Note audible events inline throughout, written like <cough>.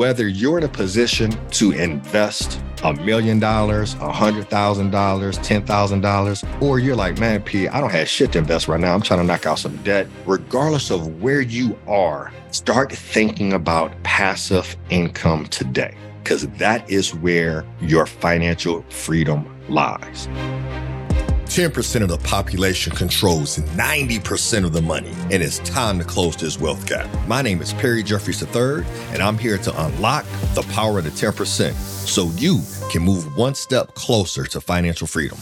Whether you're in a position to invest a million dollars, a hundred thousand dollars, ten thousand dollars, or you're like, man, P, I don't have shit to invest right now. I'm trying to knock out some debt. Regardless of where you are, start thinking about passive income today, because that is where your financial freedom lies. 10% of the population controls 90% of the money, and it's time to close this wealth gap. My name is Perry Jeffries III, and I'm here to unlock the power of the 10% so you can move one step closer to financial freedom.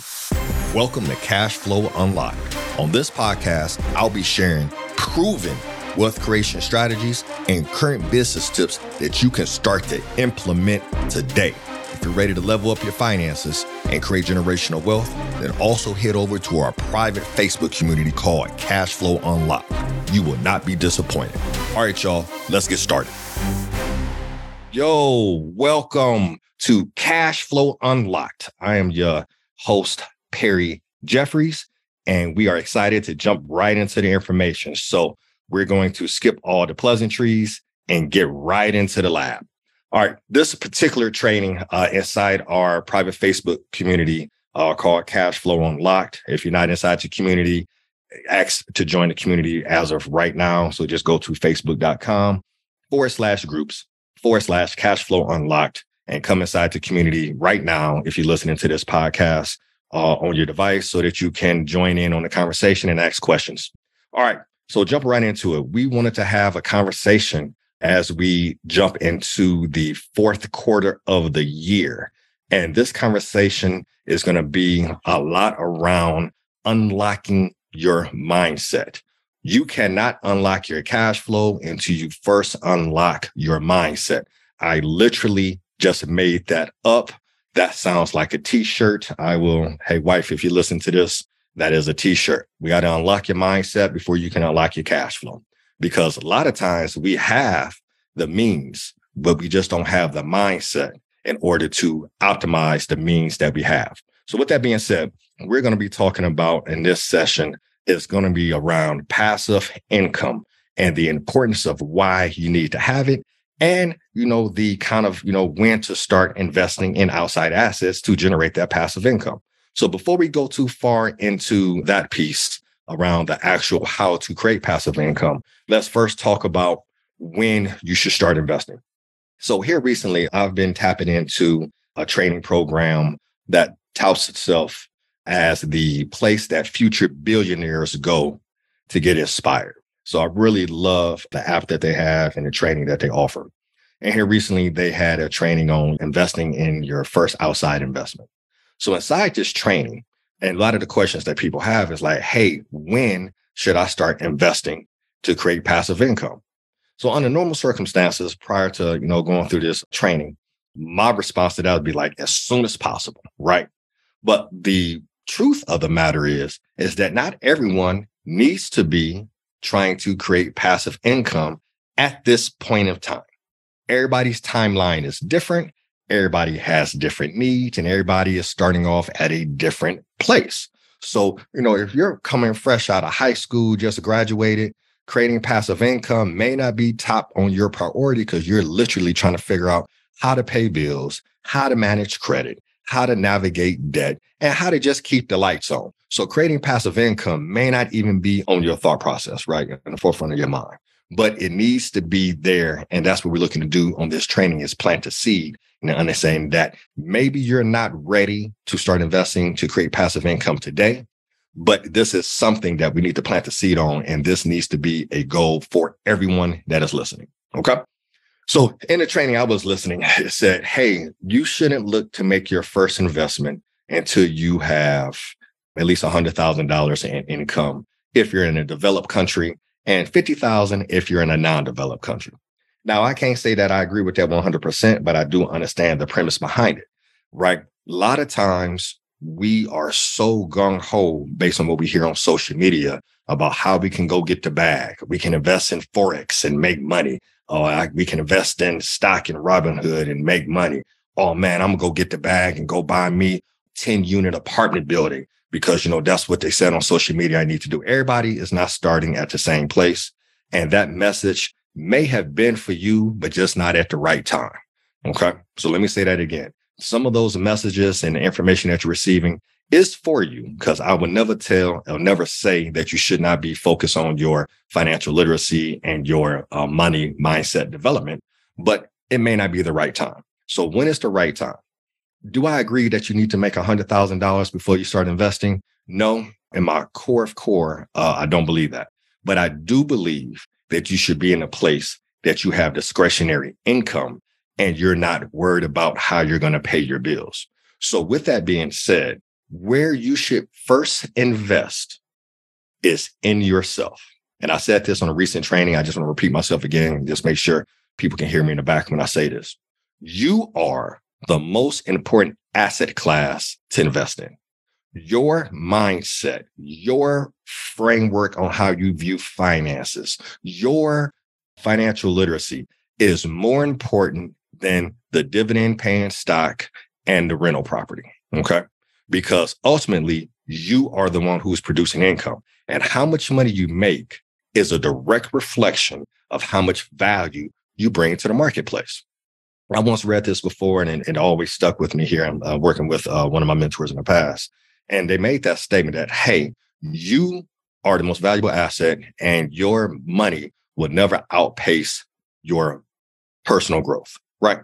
Welcome to Cash Flow Unlocked. On this podcast, I'll be sharing proven wealth creation strategies and current business tips that you can start to implement today. If you're ready to level up your finances and create generational wealth, then also head over to our private Facebook community called Cash Flow Unlocked. You will not be disappointed. All right, y'all, let's get started. Yo, welcome to Cash Flow Unlocked. I am your host, Perry Jeffries, and we are excited to jump right into the information. So, we're going to skip all the pleasantries and get right into the lab. All right, this particular training uh, inside our private Facebook community uh, called Cash Flow Unlocked. If you're not inside the community, ask to join the community as of right now. So just go to facebook.com forward slash groups forward slash cash flow unlocked and come inside the community right now if you're listening to this podcast uh, on your device so that you can join in on the conversation and ask questions. All right, so jump right into it. We wanted to have a conversation as we jump into the fourth quarter of the year. And this conversation is going to be a lot around unlocking your mindset. You cannot unlock your cash flow until you first unlock your mindset. I literally just made that up. That sounds like a t shirt. I will, hey, wife, if you listen to this, that is a t shirt. We got to unlock your mindset before you can unlock your cash flow because a lot of times we have the means, but we just don't have the mindset in order to optimize the means that we have. So with that being said, we're going to be talking about in this session is going to be around passive income and the importance of why you need to have it and you know the kind of you know when to start investing in outside assets to generate that passive income. So before we go too far into that piece, around the actual how to create passive income, let's first talk about when you should start investing. So here recently, I've been tapping into a training program that touts itself as the place that future billionaires go to get inspired. So I really love the app that they have and the training that they offer. And here recently, they had a training on investing in your first outside investment. So inside this training, and a lot of the questions that people have is like, hey, when should I start investing to create passive income? So under normal circumstances, prior to, you know, going through this training, my response to that would be like as soon as possible, right? But the truth of the matter is, is that not everyone needs to be trying to create passive income at this point of time. Everybody's timeline is different. Everybody has different needs and everybody is starting off at a different place. So, you know, if you're coming fresh out of high school, just graduated, creating passive income may not be top on your priority because you're literally trying to figure out how to pay bills, how to manage credit, how to navigate debt, and how to just keep the lights on. So creating passive income may not even be on your thought process, right? In the forefront of your mind, but it needs to be there. And that's what we're looking to do on this training is plant a seed and understanding that maybe you're not ready to start investing to create passive income today, but this is something that we need to plant the seed on. And this needs to be a goal for everyone that is listening. Okay. So in the training I was listening, <laughs> it said, Hey, you shouldn't look to make your first investment until you have at least $100,000 in income if you're in a developed country and 50,000 if you're in a non-developed country. Now, I can't say that I agree with that 100%, but I do understand the premise behind it, right? A lot of times we are so gung ho based on what we hear on social media about how we can go get the bag. We can invest in Forex and make money. Oh, I, we can invest in stock in Robinhood and make money. Oh man, I'm gonna go get the bag and go buy me 10 unit apartment building because, you know, that's what they said on social media I need to do. Everybody is not starting at the same place. And that message may have been for you, but just not at the right time. Okay. So let me say that again. Some of those messages and the information that you're receiving is for you because I would never tell, I'll never say that you should not be focused on your financial literacy and your uh, money mindset development, but it may not be the right time. So when is the right time? Do I agree that you need to make $100,000 before you start investing? No. In my core of core, uh, I don't believe that. But I do believe that you should be in a place that you have discretionary income and you're not worried about how you're going to pay your bills. So with that being said, where you should first invest is in yourself. And I said this on a recent training. I just want to repeat myself again and just make sure people can hear me in the back when I say this. You are the most important asset class to invest in. Your mindset, your framework on how you view finances, your financial literacy is more important than the dividend paying stock and the rental property. Okay because ultimately you are the one who's producing income. And how much money you make is a direct reflection of how much value you bring to the marketplace. I once read this before and it always stuck with me here. I'm uh, working with uh, one of my mentors in the past. And they made that statement that, hey, you are the most valuable asset and your money will never outpace your personal growth, right?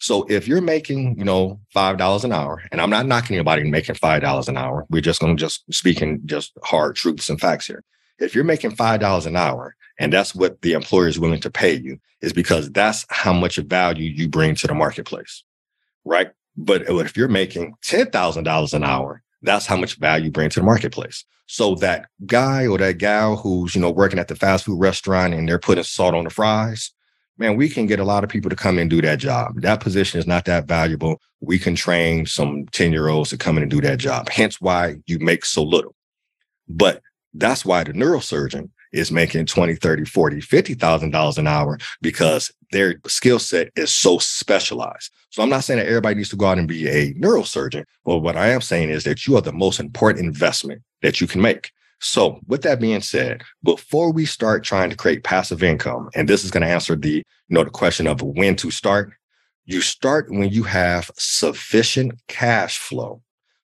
So if you're making, you know, five dollars an hour, and I'm not knocking anybody making five dollars an hour, we're just going to just speaking just hard truths and facts here. If you're making five dollars an hour, and that's what the employer is willing to pay you, is because that's how much value you bring to the marketplace, right? But if you're making ten thousand dollars an hour, that's how much value you bring to the marketplace. So that guy or that gal who's you know working at the fast food restaurant and they're putting salt on the fries, man, we can get a lot of people to come and do that job. That position is not that valuable. We can train some 10 year olds to come in and do that job. Hence why you make so little. But that's why the neurosurgeon is making 20, 30, 40, $50,000 an hour because their skill set is so specialized. So I'm not saying that everybody needs to go out and be a neurosurgeon. But what I am saying is that you are the most important investment that you can make. So, with that being said, before we start trying to create passive income, and this is going to answer the, you know, the question of when to start, you start when you have sufficient cash flow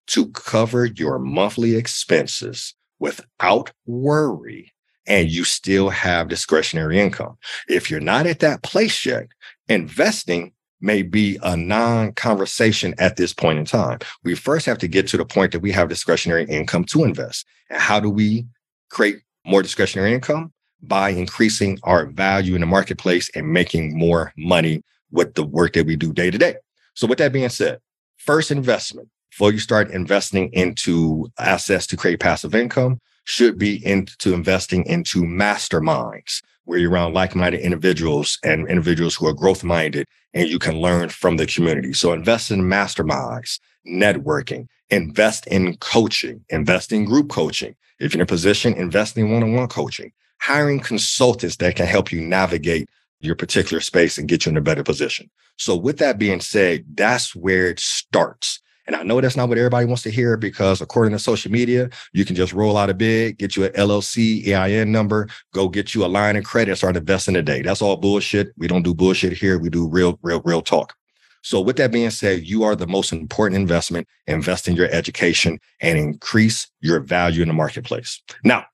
to cover your monthly expenses without worry and you still have discretionary income. If you're not at that place yet, investing may be a non conversation at this point in time. We first have to get to the point that we have discretionary income to invest. And how do we create more discretionary income? By increasing our value in the marketplace and making more money with the work that we do day to day. So, with that being said, first investment before you start investing into assets to create passive income should be into investing into masterminds where you're around like-minded individuals and individuals who are growth-minded and you can learn from the community. So invest in masterminds, networking, invest in coaching, invest in group coaching. If you're in a position, invest in one-on-one coaching, hiring consultants that can help you navigate your particular space and get you in a better position. So with that being said, that's where it starts. And I know that's not what everybody wants to hear because according to social media, you can just roll out a bid, get you an LLC, EIN number, go get you a line of credit, start investing today. That's all bullshit. We don't do bullshit here. We do real, real, real talk. So with that being said, you are the most important investment. Invest in your education and increase your value in the marketplace. Now,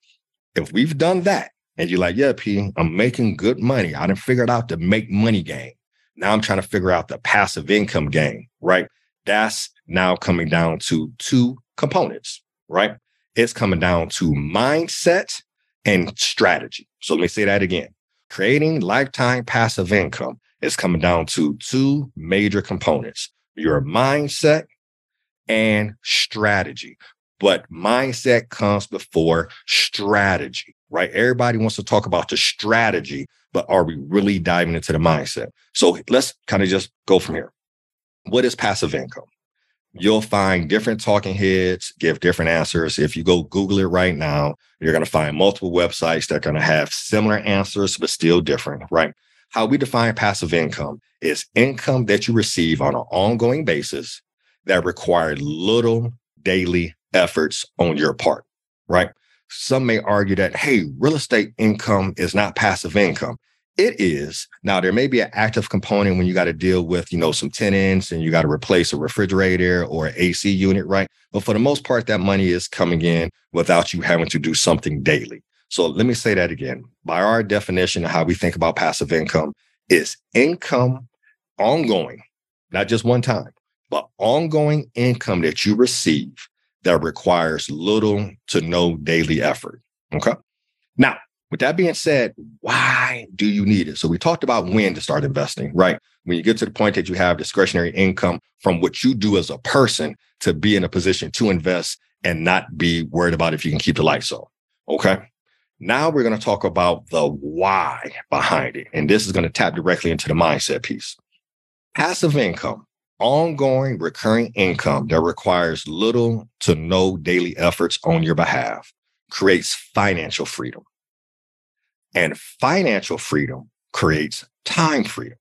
if we've done that and you're like, yeah, P, I'm making good money. I done figured out the make money game. Now I'm trying to figure out the passive income game, right? That's now coming down to two components, right? It's coming down to mindset and strategy. So let me say that again. Creating lifetime passive income is coming down to two major components your mindset and strategy. But mindset comes before strategy, right? Everybody wants to talk about the strategy, but are we really diving into the mindset? So let's kind of just go from here. What is passive income? You'll find different talking heads give different answers. If you go Google it right now, you're going to find multiple websites that are going to have similar answers, but still different, right? How we define passive income is income that you receive on an ongoing basis that require little daily efforts on your part, right? Some may argue that, hey, real estate income is not passive income. It is. Now there may be an active component when you got to deal with, you know, some tenants and you got to replace a refrigerator or an AC unit, right? But for the most part, that money is coming in without you having to do something daily. So let me say that again. By our definition of how we think about passive income is income ongoing, not just one time, but ongoing income that you receive that requires little to no daily effort. Okay. Now, with that being said, why do you need it? So we talked about when to start investing, right? When you get to the point that you have discretionary income from what you do as a person to be in a position to invest and not be worried about if you can keep the lights on. Okay. Now we're going to talk about the why behind it. And this is going to tap directly into the mindset piece. Passive income, ongoing recurring income that requires little to no daily efforts on your behalf creates financial freedom. And financial freedom creates time freedom.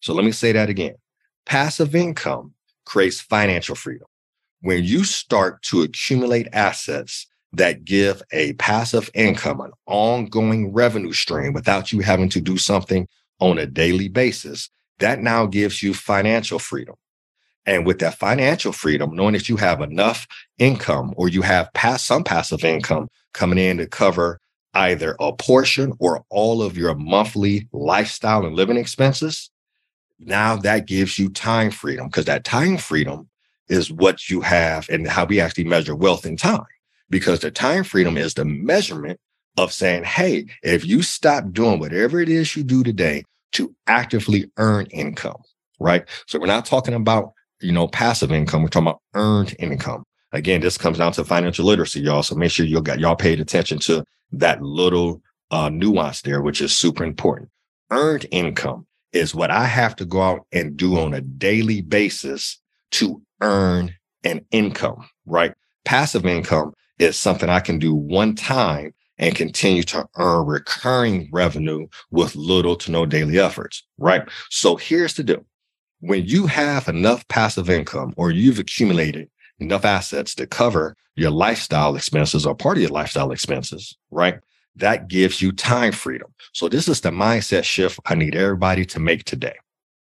So let me say that again. Passive income creates financial freedom. When you start to accumulate assets that give a passive income, an ongoing revenue stream without you having to do something on a daily basis, that now gives you financial freedom. And with that financial freedom, knowing that you have enough income or you have past some passive income coming in to cover either a portion or all of your monthly lifestyle and living expenses, now that gives you time freedom because that time freedom is what you have and how we actually measure wealth in time. Because the time freedom is the measurement of saying, hey, if you stop doing whatever it is you do today to actively earn income, right? So we're not talking about, you know, passive income. We're talking about earned income. Again, this comes down to financial literacy, y'all. So make sure you got y'all paid attention to that little uh, nuance there, which is super important. Earned income is what I have to go out and do on a daily basis to earn an income, right? Passive income is something I can do one time and continue to earn recurring revenue with little to no daily efforts, right? So here's the deal. When you have enough passive income or you've accumulated enough assets to cover your lifestyle expenses or part of your lifestyle expenses, right? That gives you time freedom. So this is the mindset shift I need everybody to make today.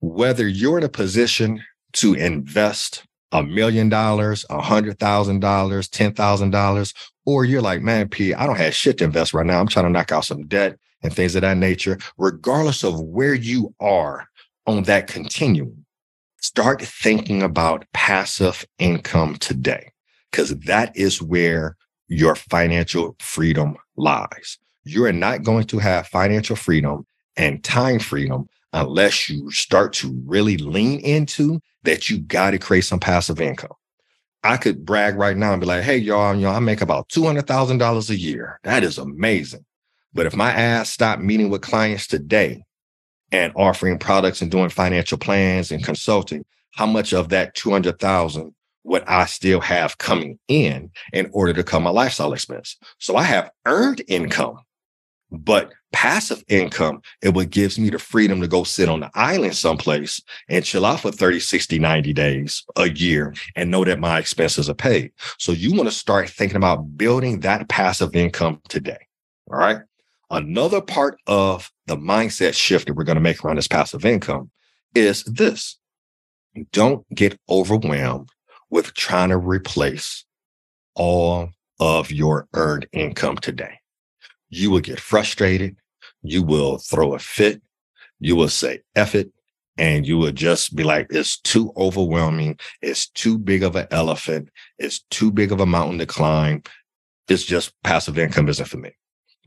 Whether you're in a position to invest a million dollars, a hundred thousand dollars, ten thousand dollars, or you're like, man, P, I don't have shit to invest right now. I'm trying to knock out some debt and things of that nature. Regardless of where you are on that continuum, start thinking about passive income today, because that is where your financial freedom lies. You are not going to have financial freedom and time freedom unless you start to really lean into that you got to create some passive income. I could brag right now and be like, hey, y'all, know, I make about $200,000 a year. That is amazing. But if my ass stopped meeting with clients today and offering products and doing financial plans and consulting, how much of that 200,000 would I still have coming in in order to cover my lifestyle expense? So I have earned income, but passive income, it what gives me the freedom to go sit on the island someplace and chill out for 30, 60, 90 days, a year, and know that my expenses are paid. So you want to start thinking about building that passive income today. All right. Another part of the mindset shift that we're going to make around this passive income is this. Don't get overwhelmed with trying to replace all of your earned income today. You will get frustrated. You will throw a fit. You will say, F it. And you will just be like, it's too overwhelming. It's too big of an elephant. It's too big of a mountain to climb. It's just passive income isn't for me.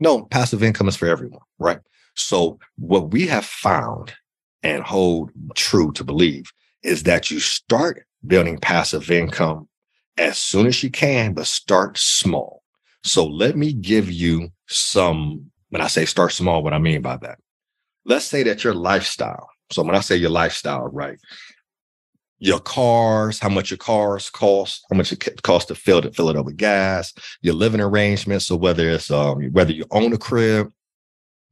No, passive income is for everyone, right? So what we have found and hold true to believe is that you start building passive income as soon as you can, but start small. So let me give you some, when I say start small, what I mean by that. Let's say that your lifestyle. So when I say your lifestyle, right? Your cars, how much your cars cost, how much it costs to fill it, fill it up with gas, your living arrangements. So whether it's um, whether you own a crib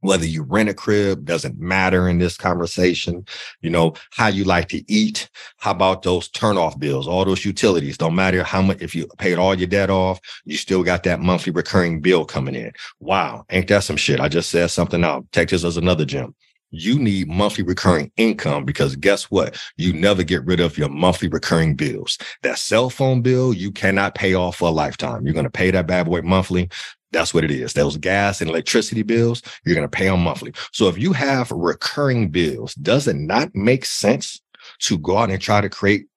whether you rent a crib doesn't matter in this conversation. You know how you like to eat how about those turn off bills all those utilities? Don't matter how much if you paid all your debt off you still got that monthly recurring bill coming in. Wow ain't that some shit? I just said something out. Take this as another gem you need monthly recurring income because guess what? You never get rid of your monthly recurring bills. That cell phone bill, you cannot pay off for a lifetime. You're going to pay that bad boy monthly. That's what it is. Those gas and electricity bills, you're going to pay them monthly. So if you have recurring bills, does it not make sense to go out and try to create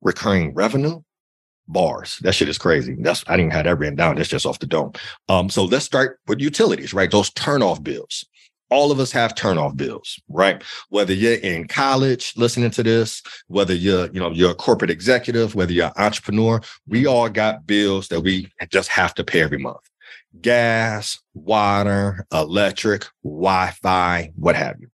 recurring revenue? Bars. That shit is crazy. That's I didn't have that written down. That's just off the dome. Um, so let's start with utilities, right? Those turn off bills. All of us have turnoff bills, right? Whether you're in college listening to this, whether you're, you know, you're a corporate executive, whether you're an entrepreneur, we all got bills that we just have to pay every month gas, water, electric, Wi Fi, what have you.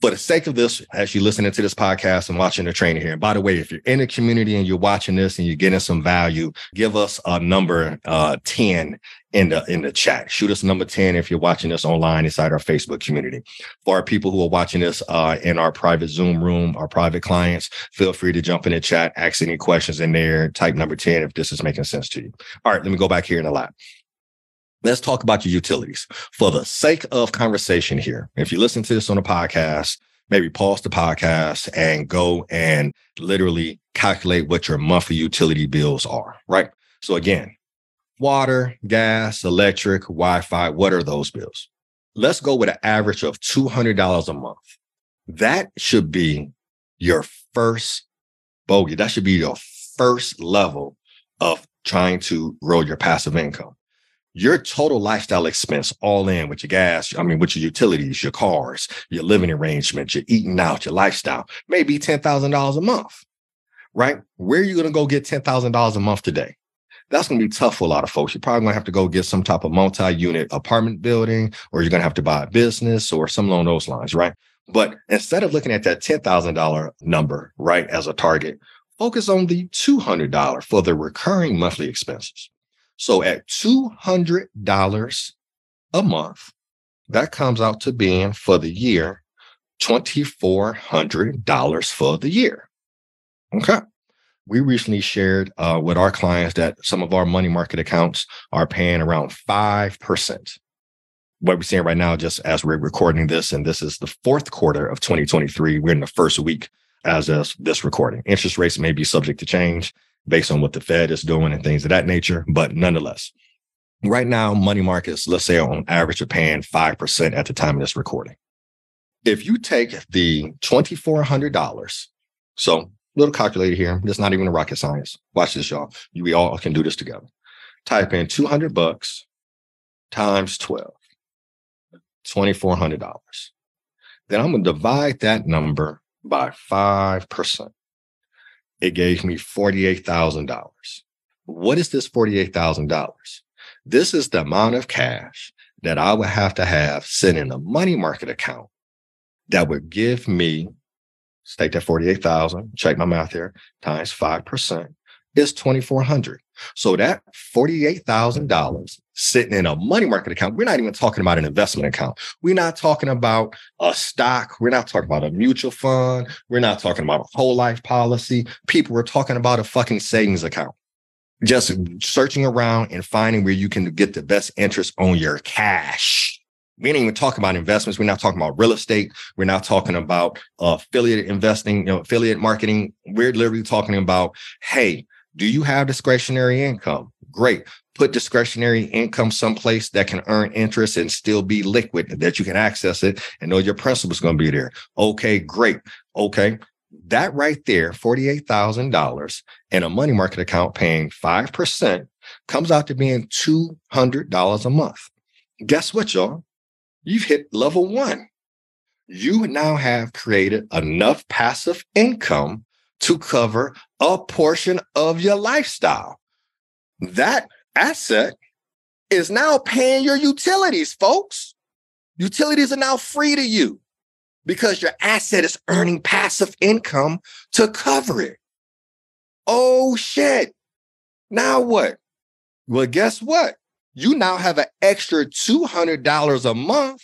For the sake of this, as you're listening to this podcast and watching the training here, and by the way, if you're in the community and you're watching this and you're getting some value, give us a number uh, 10 in the in the chat. Shoot us number 10 if you're watching this online inside our Facebook community. For our people who are watching this uh, in our private Zoom room, our private clients, feel free to jump in the chat, ask any questions in there, type number 10 if this is making sense to you. All right, let me go back here in the lab let's talk about your utilities for the sake of conversation here. If you listen to this on a podcast, maybe pause the podcast and go and literally calculate what your monthly utility bills are, right? So again, water, gas, electric, Wi-Fi, what are those bills? Let's go with an average of $200 a month. That should be your first bogey. That should be your first level of trying to grow your passive income your total lifestyle expense all in with your gas, I mean, with your utilities, your cars, your living arrangements, your eating out, your lifestyle, maybe $10,000 a month, right? Where are you going to go get $10,000 a month today? That's going to be tough for a lot of folks. You're probably going to have to go get some type of multi-unit apartment building, or you're going to have to buy a business or some along those lines, right? But instead of looking at that $10,000 number, right, as a target, focus on the $200 for the recurring monthly expenses. So at $200 a month, that comes out to being for the year $2,400 for the year. Okay. We recently shared uh, with our clients that some of our money market accounts are paying around 5%. What we're seeing right now, just as we're recording this, and this is the fourth quarter of 2023, we're in the first week as of this recording. Interest rates may be subject to change based on what the Fed is doing and things of that nature. But nonetheless, right now, money markets, let's say on average, are paying 5% at the time of this recording. If you take the $2,400, so little calculator here, it's not even a rocket science. Watch this, y'all. We all can do this together. Type in 200 bucks times 12, $2,400. Then I'm going to divide that number by 5% it gave me $48,000. What is this $48,000? This is the amount of cash that I would have to have sitting in a money market account that would give me, take that 48,000, check my math here, times 5% is 2,400. So that $48,000 sitting in a money market account, we're not even talking about an investment account. We're not talking about a stock. We're not talking about a mutual fund. We're not talking about a whole life policy. People were talking about a fucking savings account. Just searching around and finding where you can get the best interest on your cash. We ain't even talking about investments. We're not talking about real estate. We're not talking about affiliate investing, you know, affiliate marketing. We're literally talking about, hey, do you have discretionary income? Great. Put discretionary income someplace that can earn interest and still be liquid, that you can access it and know your principal is going to be there. Okay, great. Okay. That right there, $48,000 in a money market account paying 5% comes out to being $200 a month. Guess what, y'all? You've hit level one. You now have created enough passive income to cover a portion of your lifestyle. That asset is now paying your utilities, folks. Utilities are now free to you because your asset is earning passive income to cover it. Oh shit. Now what? Well, guess what? You now have an extra $200 a month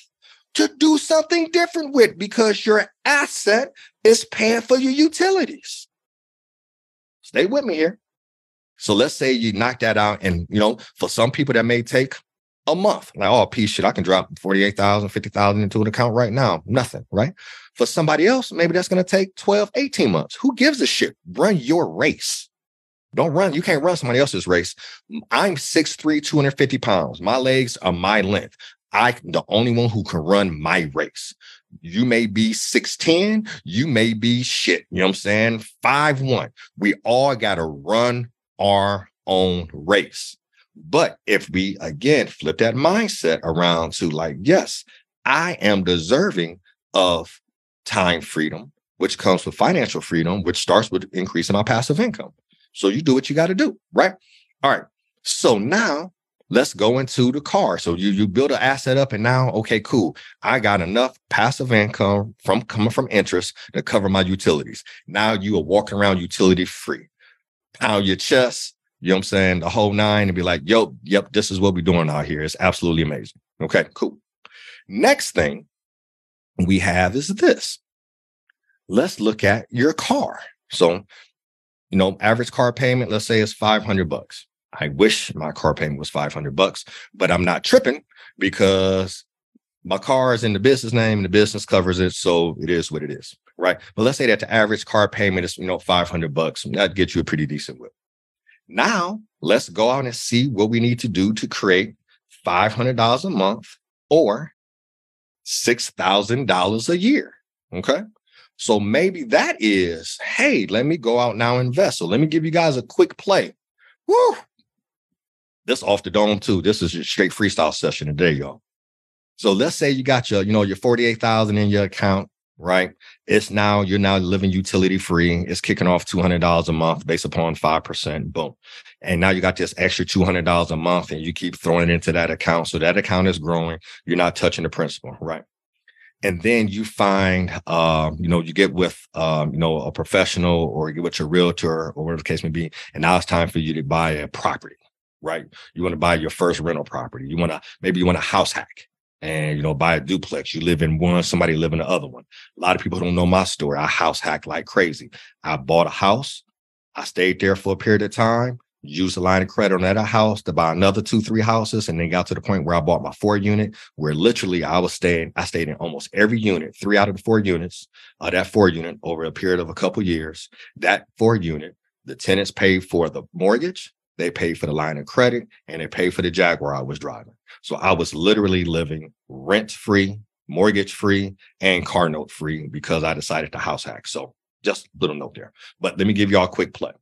to do something different with because your asset is paying for your utilities. Stay with me here. So let's say you knock that out, and you know, for some people that may take a month. Like, oh, piece shit, I can drop 48,000, 50,000 into an account right now. Nothing, right? For somebody else, maybe that's going to take 12, 18 months. Who gives a shit? Run your race. Don't run. You can't run somebody else's race. I'm 6'3, 250 pounds. My legs are my length. I'm the only one who can run my race. You may be 6'10, you may be shit. You know what I'm saying? Five one. We all got to run our own race. But if we again flip that mindset around to like, yes, I am deserving of time freedom, which comes with financial freedom, which starts with increasing my passive income. So you do what you got to do, right? All right. So now let's go into the car. So you you build an asset up, and now, okay, cool. I got enough passive income from coming from interest to cover my utilities. Now you are walking around utility free. Pound your chest, you know what I'm saying? The whole nine and be like, yo, yep, this is what we're doing out here. It's absolutely amazing. Okay, cool. Next thing we have is this. Let's look at your car. So, you know, average car payment, let's say is 500 bucks. I wish my car payment was 500 bucks, but I'm not tripping because my car is in the business name and the business covers it. So it is what it is. Right. But let's say that the average car payment is, you know, 500 bucks. That gets you a pretty decent whip. Now, let's go out and see what we need to do to create $500 a month or $6,000 a year. Okay. So maybe that is, hey, let me go out now and invest. So let me give you guys a quick play. Woo! This off the dome too. This is your straight freestyle session today, y'all. So let's say you got your, you know, your 48,000 in your account right? It's now you're now living utility free. It's kicking off two hundred dollars a month based upon five percent. Boom, and now you got this extra two hundred dollars a month, and you keep throwing it into that account. So that account is growing. You're not touching the principal, right? And then you find, um, you know, you get with, um, you know, a professional or you get with your realtor or whatever the case may be, and now it's time for you to buy a property, right? You want to buy your first rental property. You want to maybe you want a house hack and you know buy a duplex. You live in one somebody live in the other one. A lot of people don't know my story. I house hacked like crazy. I bought a house. I stayed there for a period of time used a line of credit on that house to buy another two three houses and then got to the point where i bought my four unit where literally i was staying i stayed in almost every unit three out of the four units uh, that four unit over a period of a couple years that four unit the tenants paid for the mortgage they paid for the line of credit and they paid for the jaguar i was driving so I was literally living rent free, mortgage free, and car note free because I decided to house hack. So just a little note there. But let me give y'all a quick play.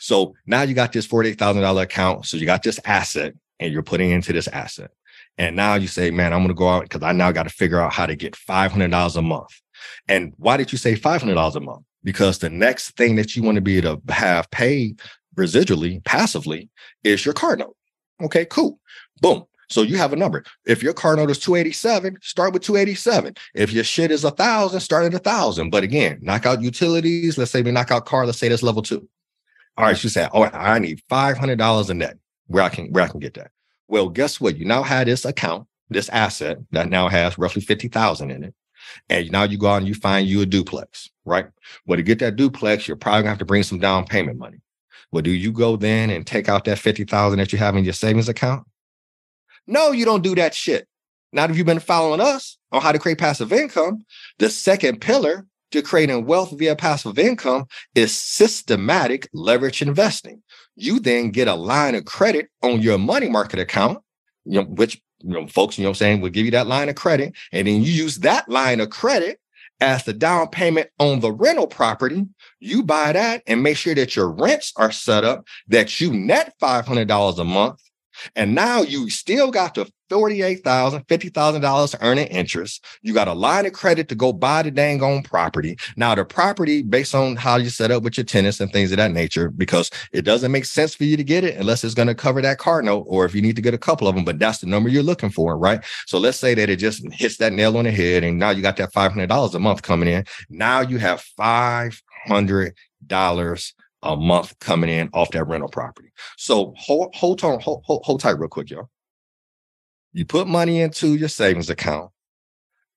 So now you got this $48,000 account. So you got this asset and you're putting into this asset. And now you say, man, I'm going to go out because I now got to figure out how to get $500 a month. And why did you say $500 a month? Because the next thing that you want to be able to have paid residually, passively, is your car note. Okay, cool. Boom. So you have a number. If your car note is 287, start with 287. If your shit is a thousand, start at a thousand. But again, knock out utilities. Let's say we knock out car. Let's say that's level two. All right, she said, oh, I need five hundred dollars a net. Where I can where I can get that. Well, guess what? You now have this account, this asset that now has roughly fifty thousand in it, and now you go out and you find you a duplex, right? Well, to get that duplex, you're probably gonna have to bring some down payment money. Well, do you go then and take out that fifty thousand that you have in your savings account? No, you don't do that shit. Now, if you've been following us on how to create passive income, the second pillar to creating wealth via passive income is systematic leverage investing. You then get a line of credit on your money market account, you know, which you know, folks, you know I'm saying, will give you that line of credit. And then you use that line of credit as the down payment on the rental property. You buy that and make sure that your rents are set up that you net $500 a month and now you still got the $48,000, $50,000 earning interest. You got a line of credit to go buy the dang on property. Now, the property, based on how you set up with your tenants and things of that nature, because it doesn't make sense for you to get it unless it's going to cover that car note or if you need to get a couple of them, but that's the number you're looking for, right? So let's say that it just hits that nail on the head and now you got that $500 a month coming in. Now you have $500 a month coming in off that rental property. So hold hold on, hold, hold tight real quick, y'all. You put money into your savings account.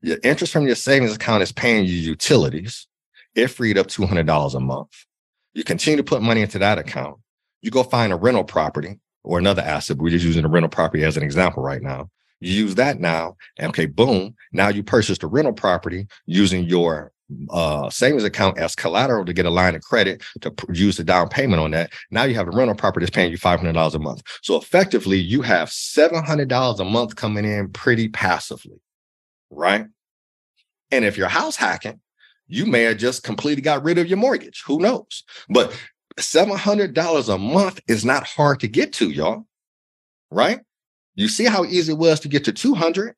Your interest from your savings account is paying you utilities. It freed up $200 a month. You continue to put money into that account. You go find a rental property or another asset. We're just using a rental property as an example right now. You use that now, okay, boom. Now you purchased a rental property using your uh, savings account as collateral to get a line of credit to use the down payment on that. Now you have a rental property that's paying you $500 a month. So effectively, you have $700 a month coming in pretty passively, right? And if you're house hacking, you may have just completely got rid of your mortgage. Who knows? But $700 a month is not hard to get to, y'all, right? You see how easy it was to get to 200?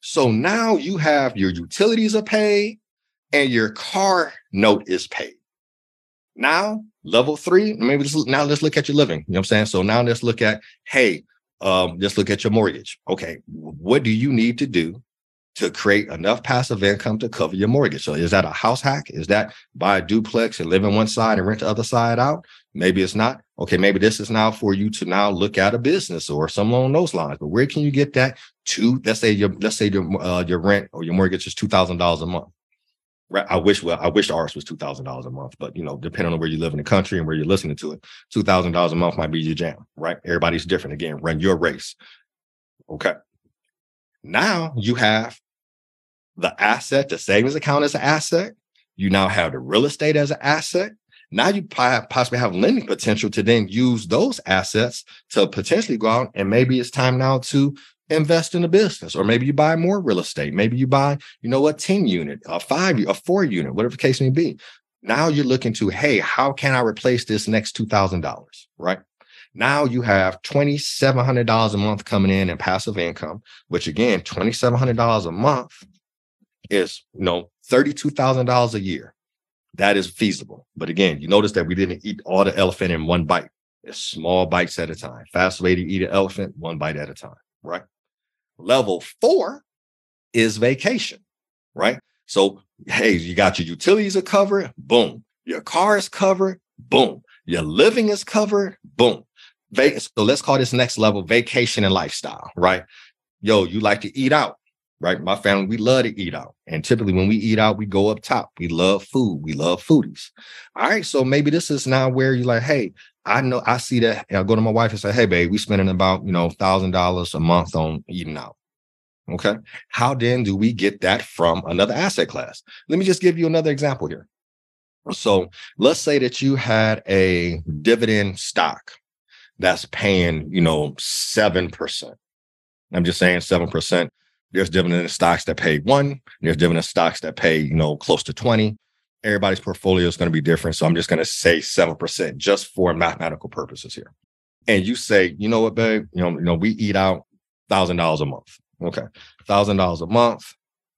So now you have your utilities are paid and your car note is paid. Now, level three, maybe this, now let's look at your living. You know what I'm saying? So now let's look at, hey, um, let's look at your mortgage. Okay, what do you need to do to create enough passive income to cover your mortgage. So is that a house hack? Is that buy a duplex and live in one side and rent the other side out? Maybe it's not. Okay, maybe this is now for you to now look at a business or some along those lines. But where can you get that to? Let's say your let's say your uh, your rent or your mortgage is two thousand dollars a month. I wish well, I wish ours was two thousand dollars a month, but you know, depending on where you live in the country and where you're listening to it, two thousand dollars a month might be your jam, right? Everybody's different. Again, run your race. Okay. Now you have the asset, the savings account as an asset. You now have the real estate as an asset. Now you possibly have lending potential to then use those assets to potentially go out and maybe it's time now to invest in a business or maybe you buy more real estate. Maybe you buy, you know, a 10 unit, a five, a four unit, whatever the case may be. Now you're looking to, hey, how can I replace this next $2,000? Right. Now you have $2,700 a month coming in in passive income, which again, $2,700 a month is, you know, $32,000 a year. That is feasible. But again, you notice that we didn't eat all the elephant in one bite. It's small bites at a time. Fast way to eat an elephant, one bite at a time, right? Level four is vacation, right? So, hey, you got your utilities are covered, boom. Your car is covered, boom. Your living is covered, boom. So let's call this next level vacation and lifestyle, right? Yo, you like to eat out right? My family, we love to eat out. And typically when we eat out, we go up top. We love food. We love foodies. All right. So maybe this is now where you're like, hey, I know I see that. I go to my wife and say, hey, babe, we're spending about, you know, thousand dollars a month on eating out. Okay. How then do we get that from another asset class? Let me just give you another example here. So let's say that you had a dividend stock that's paying, you know, 7%. I'm just saying 7%. There's dividend stocks that pay one. There's dividend stocks that pay, you know, close to 20. Everybody's portfolio is going to be different. So I'm just going to say 7% just for mathematical purposes here. And you say, you know what, babe, you know, you know, we eat out thousand dollars a month. Okay. Thousand dollars a month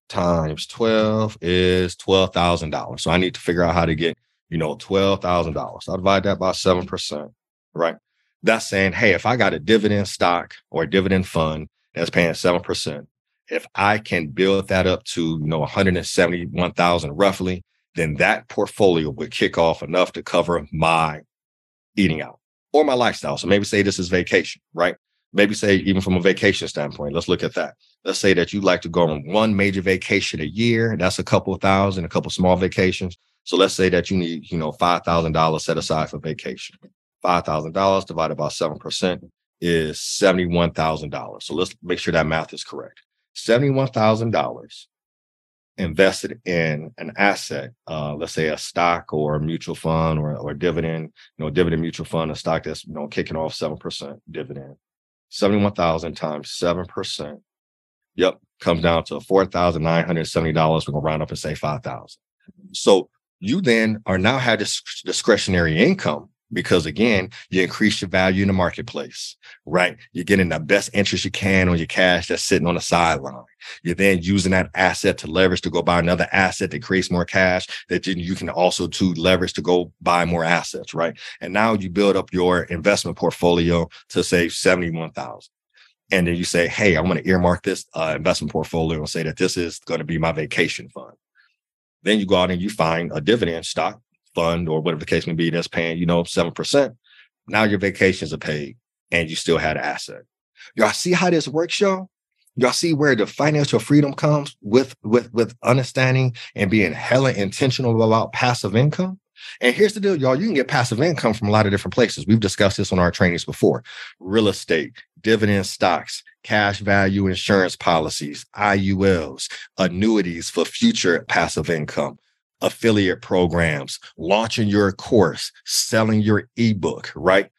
times 12 is $12,000. So I need to figure out how to get, you know, $12,000. I'll divide that by 7%, right? That's saying, hey, if I got a dividend stock or a dividend fund that's paying 7%, if I can build that up to, you know, 171,000 roughly, then that portfolio would kick off enough to cover my eating out or my lifestyle. So maybe say this is vacation, right? Maybe say even from a vacation standpoint, let's look at that. Let's say that you like to go on one major vacation a year. That's a couple thousand, a couple small vacations. So let's say that you need, you know, $5,000 set aside for vacation. $5,000 divided by 7% is $71,000. So let's make sure that math is correct. $71,000 invested in an asset, uh, let's say a stock or a mutual fund or, or dividend, you know, dividend mutual fund, a stock that's, you know, kicking off 7% dividend. 71,000 times 7%. Yep. Comes down to $4,970. We're going to round up and say 5,000. So you then are now have this discretionary income because again, you increase your value in the marketplace, right? You're getting the best interest you can on your cash that's sitting on the sideline. You're then using that asset to leverage to go buy another asset that creates more cash that you can also to leverage to go buy more assets, right? And now you build up your investment portfolio to say 71,000. And then you say, Hey, I'm going to earmark this uh, investment portfolio and say that this is going to be my vacation fund. Then you go out and you find a dividend stock fund or whatever the case may be that's paying, you know, 7%. Now your vacations are paid and you still had an asset. Y'all see how this works, y'all? Y'all see where the financial freedom comes with with with understanding and being hella intentional about passive income? And here's the deal, y'all. You can get passive income from a lot of different places. We've discussed this on our trainings before real estate, dividend stocks, cash value insurance policies, IULs, annuities for future passive income, affiliate programs, launching your course, selling your ebook, right?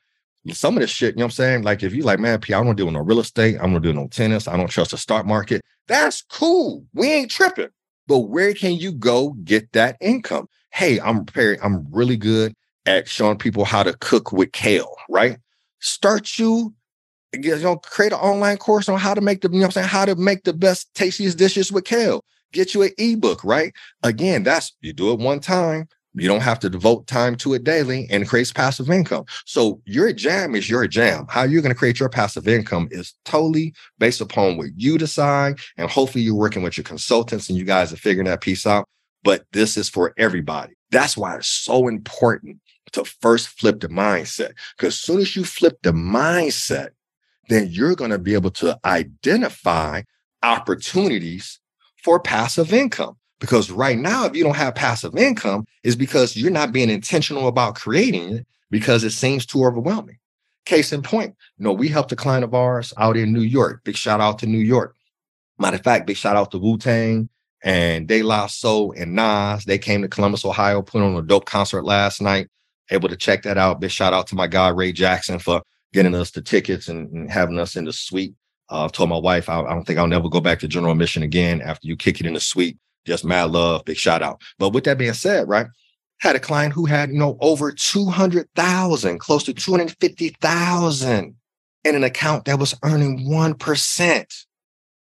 some of this shit, you know what I'm saying? Like if you like, man, P, I don't do no real estate, I'm gonna do no tennis, I don't trust the stock market. That's cool. We ain't tripping. But where can you go get that income? Hey, I'm prepared. I'm really good at showing people how to cook with kale, right? Start you, you know, create an online course on how to make the, you know what I'm saying, how to make the best tastiest dishes with kale. Get you an ebook, right? Again, that's you do it one time, you don't have to devote time to it daily and creates passive income. So your jam is your jam. How you're going to create your passive income is totally based upon what you decide. And hopefully you're working with your consultants and you guys are figuring that piece out. But this is for everybody. That's why it's so important to first flip the mindset. Because as soon as you flip the mindset, then you're going to be able to identify opportunities for passive income. Because right now, if you don't have passive income, is because you're not being intentional about creating it because it seems too overwhelming. Case in point, you know, we helped a client of ours out in New York. Big shout out to New York. Matter of fact, big shout out to Wu Tang and De La Soul and Nas. They came to Columbus, Ohio, put on a dope concert last night. Able to check that out. Big shout out to my guy Ray Jackson for getting us the tickets and, and having us in the suite. Uh, told my wife I, I, don't think I'll never go back to general admission again after you kick it in the suite just mad love, big shout out. But with that being said, right, had a client who had, you know, over 200,000, close to 250,000 in an account that was earning 1%.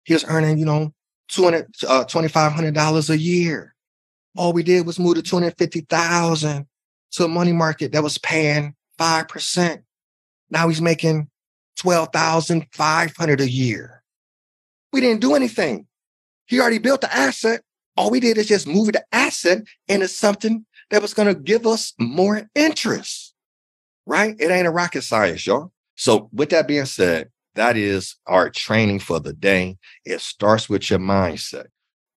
He was earning, you know, 200, uh, $2,500 a year. All we did was move to 250,000 to a money market that was paying 5%. Now he's making 12,500 a year. We didn't do anything. He already built the asset. All we did is just move the asset into something that was going to give us more interest, right? It ain't a rocket science, y'all. So, with that being said, that is our training for the day. It starts with your mindset.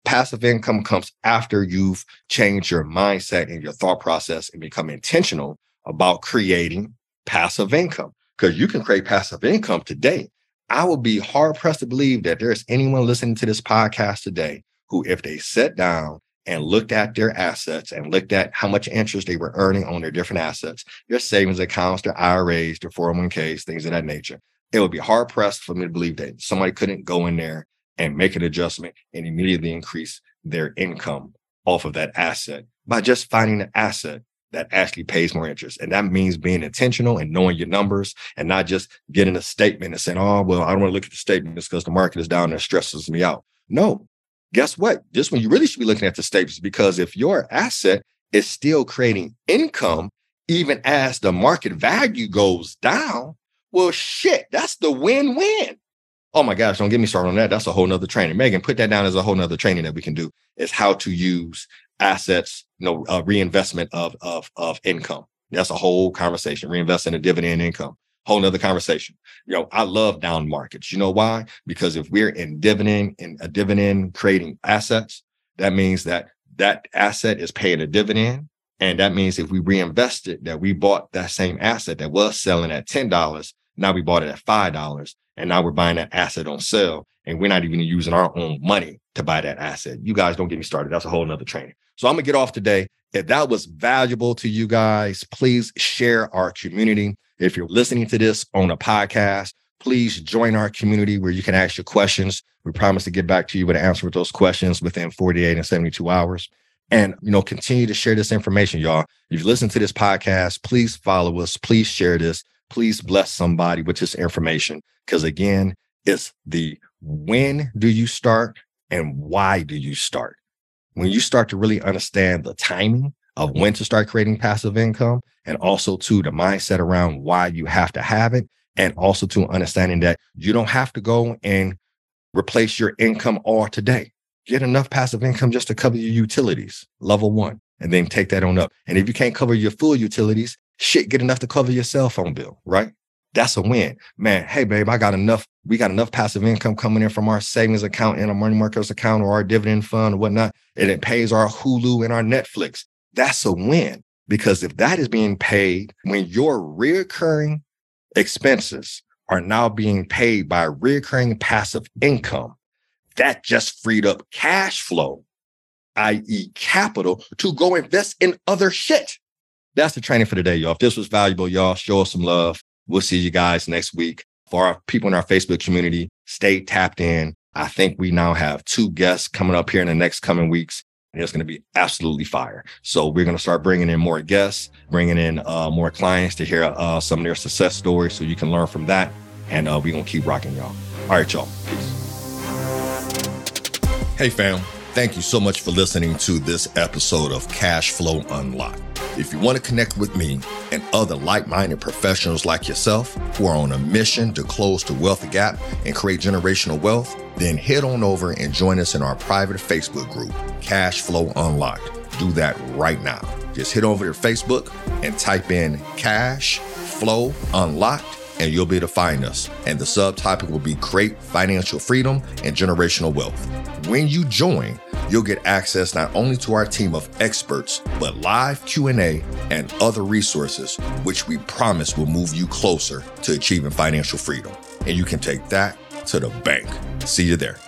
Passive income comes after you've changed your mindset and your thought process and become intentional about creating passive income. Because you can create passive income today. I would be hard pressed to believe that there's anyone listening to this podcast today who, if they sat down and looked at their assets and looked at how much interest they were earning on their different assets, their savings accounts, their IRAs, their 401ks, things of that nature, it would be hard pressed for me to believe that somebody couldn't go in there and make an adjustment and immediately increase their income off of that asset by just finding an asset that actually pays more interest. And that means being intentional and knowing your numbers and not just getting a statement and saying, oh, well, I don't want to look at the statements because the market is down and stresses me out. No, guess what? This one you really should be looking at the statements because if your asset is still creating income, even as the market value goes down, well, shit, that's the win-win. Oh my gosh, don't get me started on that. That's a whole nother training. Megan, put that down as a whole nother training that we can do is how to use assets, you know, uh, reinvestment of, of, of income. That's a whole conversation, reinvest in a dividend income whole nother conversation. You know, I love down markets. You know why? Because if we're in dividend in a dividend creating assets, that means that that asset is paying a dividend. And that means if we reinvest it, that we bought that same asset that was selling at $10. Now we bought it at $5. And now we're buying that asset on sale. And we're not even using our own money to buy that asset. You guys don't get me started. That's a whole nother training. So I'm gonna get off today. If that was valuable to you guys, please share our community. If you're listening to this on a podcast, please join our community where you can ask your questions. We promise to get back to you with an answer with those questions within 48 and 72 hours. And, you know, continue to share this information, y'all. If you listen to this podcast, please follow us. Please share this. Please bless somebody with this information. Because again, it's the when do you start and why do you start? When you start to really understand the timing of mm-hmm. when to start creating passive income and also to the mindset around why you have to have it and also to understanding that you don't have to go and replace your income all today get enough passive income just to cover your utilities level one and then take that on up. And if you can't cover your full utilities, shit, get enough to cover your cell phone bill, right? That's a win. Man, hey, babe, I got enough. We got enough passive income coming in from our savings account and our money markets account or our dividend fund or whatnot. And it pays our Hulu and our Netflix. That's a win. Because if that is being paid when your reoccurring expenses are now being paid by recurring passive income. That just freed up cash flow, i.e., capital, to go invest in other shit. That's the training for today, y'all. If this was valuable, y'all show us some love. We'll see you guys next week. For our people in our Facebook community, stay tapped in. I think we now have two guests coming up here in the next coming weeks and it's going to be absolutely fire. So we're going to start bringing in more guests, bringing in uh, more clients to hear uh, some of their success stories, so you can learn from that. And uh, we're going to keep rocking y'all. All right, y'all. Peace. Hey, fam. Thank you so much for listening to this episode of Cash Flow Unlocked. If you want to connect with me and other like minded professionals like yourself who are on a mission to close the wealth gap and create generational wealth, then head on over and join us in our private Facebook group, Cash Flow Unlocked. Do that right now. Just head over to Facebook and type in Cash Flow Unlocked and you'll be able to find us. And the subtopic will be Create Financial Freedom and Generational Wealth. When you join, you'll get access not only to our team of experts, but live Q&A and other resources, which we promise will move you closer to achieving financial freedom. And you can take that to the bank. See you there.